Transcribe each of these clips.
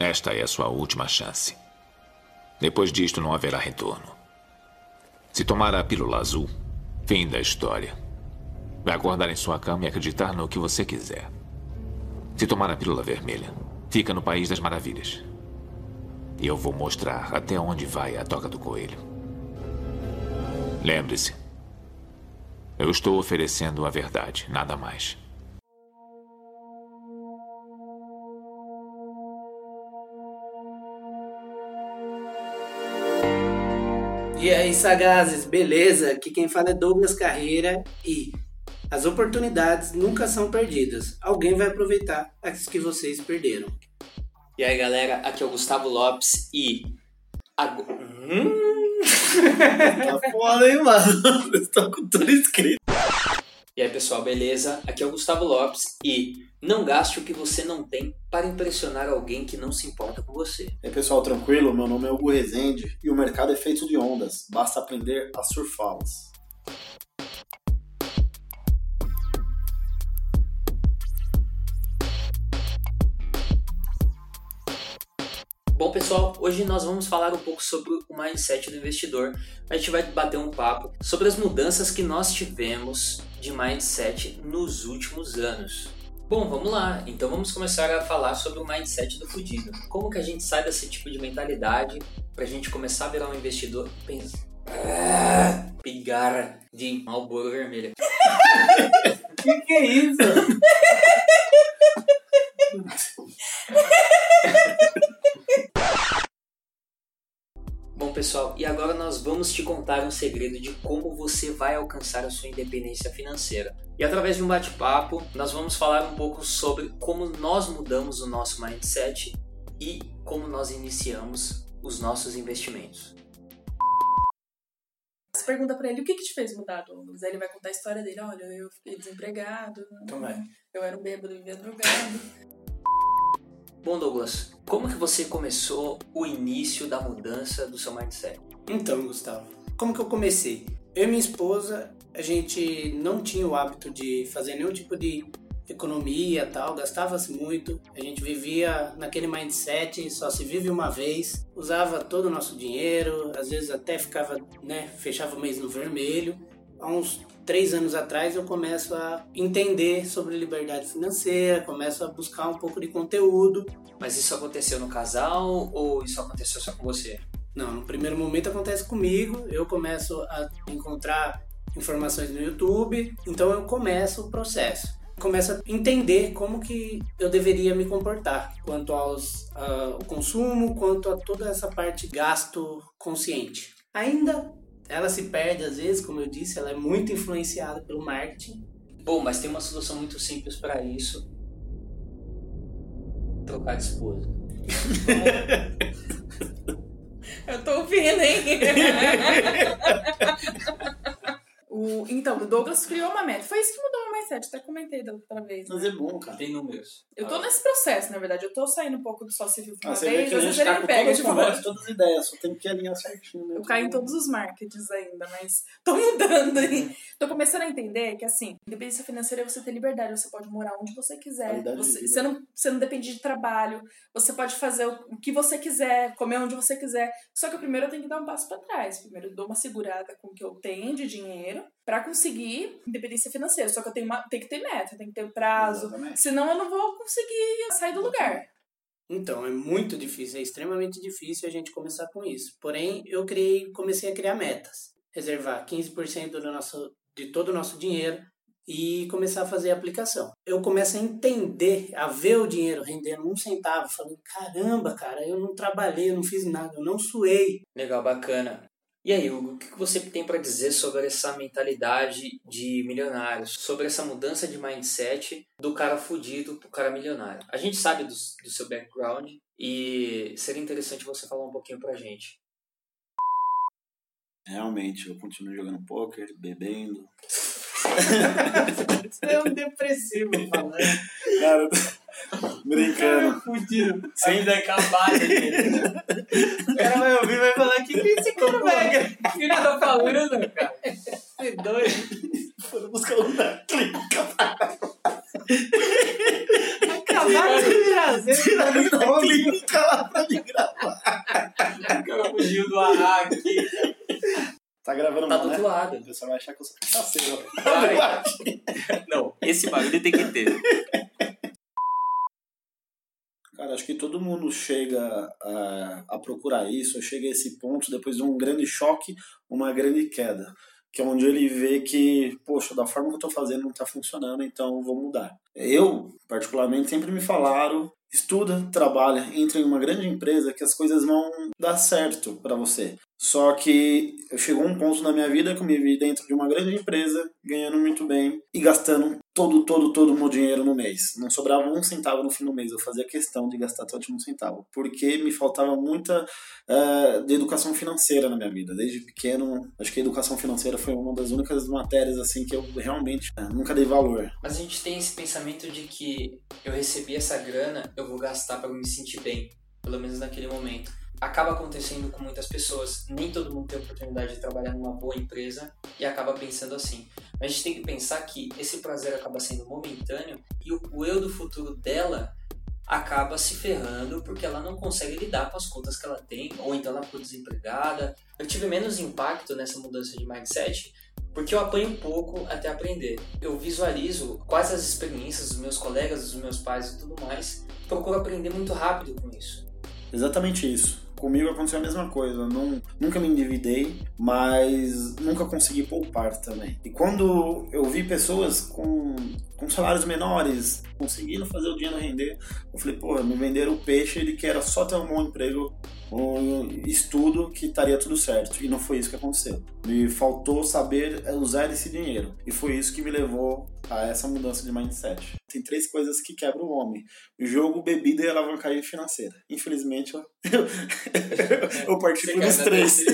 Esta é a sua última chance. Depois disto, não haverá retorno. Se tomar a pílula azul, fim da história. Vai acordar em sua cama e acreditar no que você quiser. Se tomar a pílula vermelha, fica no País das Maravilhas. E eu vou mostrar até onde vai a toca do coelho. Lembre-se, eu estou oferecendo a verdade, nada mais. E aí, sagazes, beleza? Aqui quem fala é Douglas Carreira e as oportunidades nunca são perdidas. Alguém vai aproveitar as que vocês perderam. E aí, galera, aqui é o Gustavo Lopes e. Ag... Hum. tá foda, hein, mano? Estou com tudo escrito. E aí, pessoal, beleza? Aqui é o Gustavo Lopes e não gaste o que você não tem para impressionar alguém que não se importa com você. E aí, pessoal, tranquilo? Meu nome é Hugo Rezende e o mercado é feito de ondas. Basta aprender a surfá-las. Bom, pessoal, hoje nós vamos falar um pouco sobre o mindset do investidor. A gente vai bater um papo sobre as mudanças que nós tivemos de mindset nos últimos anos. Bom, vamos lá. Então vamos começar a falar sobre o mindset do fudido. Como que a gente sai desse tipo de mentalidade para a gente começar a virar um investidor? Pensa. Pigarra de Malboro vermelha. que que é isso? pessoal, e agora nós vamos te contar um segredo de como você vai alcançar a sua independência financeira. E através de um bate-papo, nós vamos falar um pouco sobre como nós mudamos o nosso mindset e como nós iniciamos os nossos investimentos. Você pergunta pra ele o que, que te fez mudar, Douglas. Aí ele vai contar a história dele. Olha, eu fiquei desempregado. Também. Eu era um bêbado, vivia drogado. Bom, Douglas, como que você começou o início da mudança do seu mindset? Então, Gustavo, como que eu comecei? Eu e minha esposa, a gente não tinha o hábito de fazer nenhum tipo de economia tal, gastava-se muito, a gente vivia naquele mindset, só se vive uma vez, usava todo o nosso dinheiro, às vezes até ficava, né, fechava o mês no vermelho. Há uns três anos atrás eu começo a entender sobre liberdade financeira, começo a buscar um pouco de conteúdo. Mas isso aconteceu no casal ou isso aconteceu só com você? Não, no primeiro momento acontece comigo, eu começo a encontrar informações no YouTube, então eu começo o processo. Começo a entender como que eu deveria me comportar quanto aos, ao consumo, quanto a toda essa parte gasto consciente. Ainda ela se perde às vezes, como eu disse, ela é muito influenciada pelo marketing. Bom, mas tem uma solução muito simples para isso. Trocar de esposa. Eu tô ouvindo, hein? o, então, o Douglas criou uma meta. Foi isso que mindset, até comentei da outra vez. Mas Né? é bom, cara. Tem números. Eu tô nesse processo, na verdade. Eu tô saindo um pouco do só viu Ah, você vê vez, que a às gente vezes tá ele com pega todas conversas, todas as ideias, só tem que alinhar certinho. Né? Eu caio em todos os markets ainda, mas tô mudando aí. Tô começando a entender que, assim, independência financeira é você ter liberdade. Você pode morar onde você quiser. Você, você, não, você não depende de trabalho. Você pode fazer o o que você quiser, comer onde você quiser. Só que primeiro eu tenho que dar um passo pra trás. Primeiro eu dou uma segurada com o que eu tenho de dinheiro pra conseguir independência financeira. Só que eu tenho, uma, tenho que ter meta, tem que ter prazo. Exatamente. Senão eu não vou conseguir sair do lugar. Então, é muito difícil, é extremamente difícil a gente começar com isso. Porém, eu criei, comecei a criar metas. Reservar 15% do nosso, de todo o nosso dinheiro e começar a fazer a aplicação. Eu começo a entender, a ver o dinheiro rendendo um centavo, falando, caramba, cara, eu não trabalhei, eu não fiz nada, eu não suei. Legal, bacana. E aí, Hugo, o que você tem para dizer sobre essa mentalidade de milionários? Sobre essa mudança de mindset do cara fudido pro cara milionário? A gente sabe do, do seu background e seria interessante você falar um pouquinho pra gente. Realmente, eu continuo jogando poker, bebendo. Você é um depressivo falando. Cara, brincando. Fudido. Ainda é capaz, O cara vai ouvir e vai falar que que esse cara vai Filho da falando, cara. É doido. Foram buscar um na clínica. Acabaram de trazer Na clínica lá. zoar aqui. Tá gravando Tá mal, do né? outro lado. O pessoal vai achar que eu sou cachaceiro. Não, esse bagulho tem que ter. Cara, acho que todo mundo chega a, a procurar isso, chega a esse ponto depois de um grande choque, uma grande queda. Que é onde ele vê que, poxa, da forma que eu tô fazendo não tá funcionando, então vou mudar. Eu, particularmente, sempre me falaram, estuda, trabalha, entra em uma grande empresa que as coisas vão dar certo para você. Só que chegou um ponto na minha vida que eu me vi dentro de uma grande empresa, ganhando muito bem e gastando todo, todo, todo o meu dinheiro no mês. Não sobrava um centavo no fim do mês. Eu fazia questão de gastar todo um centavo. Porque me faltava muita eh, de educação financeira na minha vida. Desde pequeno, acho que a educação financeira foi uma das únicas matérias assim que eu realmente eh, nunca dei valor. Mas a gente tem esse pensamento de que eu recebi essa grana, eu vou gastar para me sentir bem, pelo menos naquele momento. Acaba acontecendo com muitas pessoas, nem todo mundo tem oportunidade de trabalhar numa boa empresa e acaba pensando assim. Mas a gente tem que pensar que esse prazer acaba sendo momentâneo e o, o eu do futuro dela acaba se ferrando porque ela não consegue lidar com as contas que ela tem, ou então ela ficou desempregada. Eu tive menos impacto nessa mudança de mindset porque eu apanho pouco até aprender. Eu visualizo quais as experiências dos meus colegas, dos meus pais e tudo mais. Procuro aprender muito rápido com isso. Exatamente isso. Comigo aconteceu a mesma coisa. Não, nunca me endividei, mas nunca consegui poupar também. E quando eu vi pessoas com, com salários menores conseguindo fazer o dinheiro render, eu falei, pô, me venderam o peixe, ele que era só ter um bom emprego, um estudo, que estaria tudo certo. E não foi isso que aconteceu. Me faltou saber usar esse dinheiro. E foi isso que me levou a essa mudança de mindset. Tem três coisas que quebram o homem: jogo, bebida e alavancagem financeira. Infelizmente, eu, eu parti Você por caiu os na três.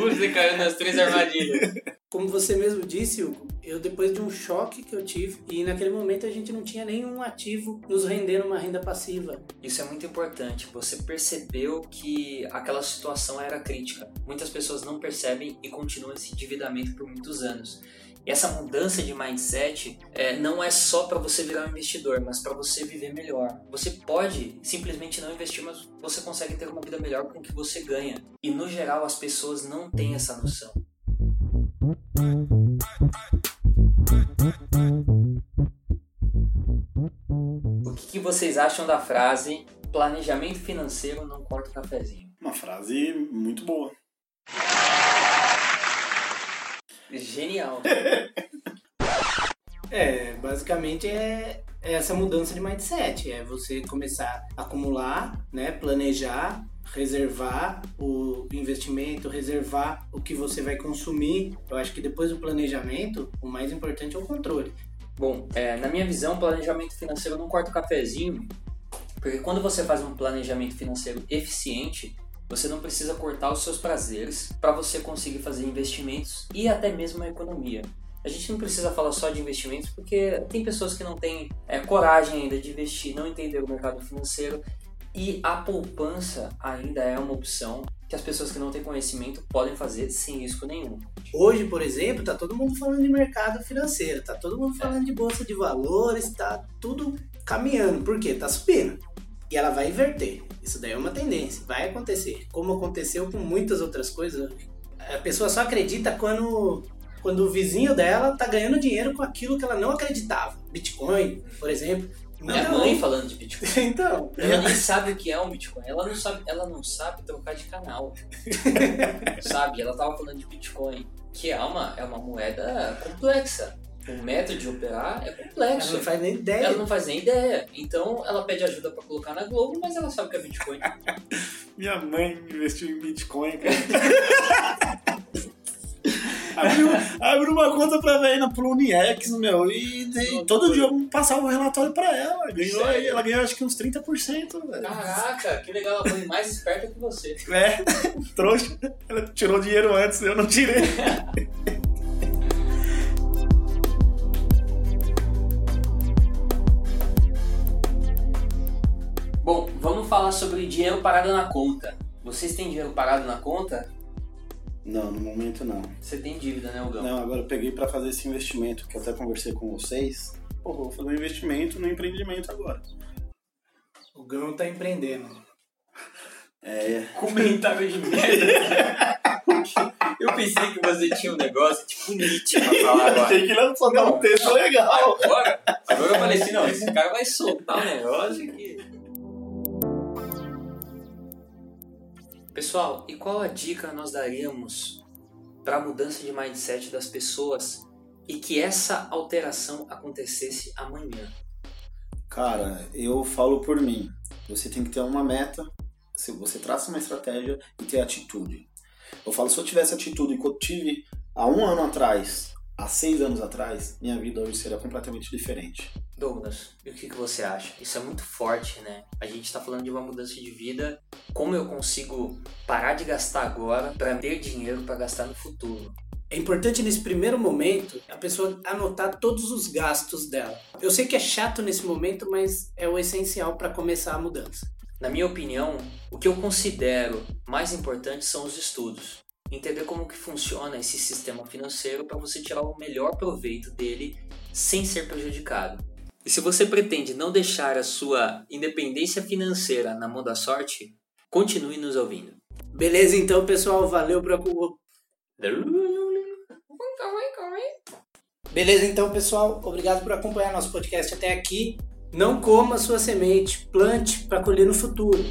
Você caiu nas três armadilhas. Como você mesmo disse, Hugo, eu depois de um choque que eu tive, e naquele momento a gente não tinha nenhum ativo nos rendendo uma renda passiva. Isso é muito importante. Você percebeu que aquela situação era crítica. Muitas pessoas não percebem e continuam esse endividamento por muitos anos. E essa mudança de mindset é, não é só para você virar um investidor, mas para você viver melhor. Você pode simplesmente não investir, mas você consegue ter uma vida melhor com o que você ganha. E no geral as pessoas não têm essa noção. O que, que vocês acham da frase planejamento financeiro não corta o cafezinho? Uma frase muito boa. Genial. É, basicamente é, é essa mudança de mindset, é você começar a acumular, né, planejar, reservar o investimento, reservar o que você vai consumir. Eu acho que depois do planejamento, o mais importante é o controle. Bom, é, na minha visão, planejamento financeiro não corta o cafezinho, porque quando você faz um planejamento financeiro eficiente, você não precisa cortar os seus prazeres para você conseguir fazer investimentos e até mesmo a economia. A gente não precisa falar só de investimentos porque tem pessoas que não têm é, coragem ainda de investir, não entender o mercado financeiro e a poupança ainda é uma opção que as pessoas que não têm conhecimento podem fazer sem risco nenhum. Hoje, por exemplo, tá todo mundo falando de mercado financeiro, tá todo mundo falando de bolsa de valores, tá tudo caminhando. Por quê? Tá subindo. E ela vai inverter. Isso daí é uma tendência, vai acontecer. Como aconteceu com muitas outras coisas. A pessoa só acredita quando, quando o vizinho dela tá ganhando dinheiro com aquilo que ela não acreditava. Bitcoin, por exemplo. Minha Não. mãe falando de Bitcoin. Então, Ela nem sabe o que é um Bitcoin. Ela não sabe, ela não sabe trocar de canal. sabe? Ela tava falando de Bitcoin, que é uma, é uma moeda complexa. O método de operar é ela complexo. não faz nem ideia. Ela não faz nem ideia. Então ela pede ajuda pra colocar na Globo, mas ela sabe o que é Bitcoin. Minha mãe investiu em Bitcoin, cara. Abriu, abriu uma conta pra velha na Uniex, meu, e, e todo dia eu passava o relatório pra ela. Ganhou, Sério? ela ganhou acho que uns 30%, velho. Caraca, que legal. Ela foi mais esperta que você. É, trouxa. Ela tirou dinheiro antes, eu não tirei. Bom, vamos falar sobre dinheiro parado na conta. Vocês têm dinheiro parado na conta? Não, no momento não. Você tem dívida, né, Hugão? Não, agora eu peguei pra fazer esse investimento, que eu até conversei com vocês. Pô, vou fazer um investimento no empreendimento agora. O Gão tá empreendendo. É. Comentário de merda. Eu pensei que você tinha um negócio tipo Nietzsche pra falar agora. Achei que ele só um texto legal. Agora, agora eu falei assim, não, esse cara vai soltar um negócio aqui. Pessoal, e qual a dica nós daríamos para a mudança de mindset das pessoas e que essa alteração acontecesse amanhã? Cara, eu falo por mim. Você tem que ter uma meta, você traça uma estratégia e ter atitude. Eu falo, se eu tivesse atitude que eu tive há um ano atrás, há seis anos atrás, minha vida hoje seria completamente diferente. Douglas, e o que, que você acha? Isso é muito forte, né? A gente está falando de uma mudança de vida. Como eu consigo parar de gastar agora para ter dinheiro para gastar no futuro? É importante nesse primeiro momento a pessoa anotar todos os gastos dela. Eu sei que é chato nesse momento, mas é o essencial para começar a mudança. Na minha opinião, o que eu considero mais importante são os estudos. Entender como que funciona esse sistema financeiro para você tirar o melhor proveito dele sem ser prejudicado. E se você pretende não deixar a sua independência financeira na mão da sorte, continue nos ouvindo. Beleza, então, pessoal, valeu pra... Beleza, então, pessoal, obrigado por acompanhar nosso podcast até aqui. Não coma sua semente, plante para colher no futuro.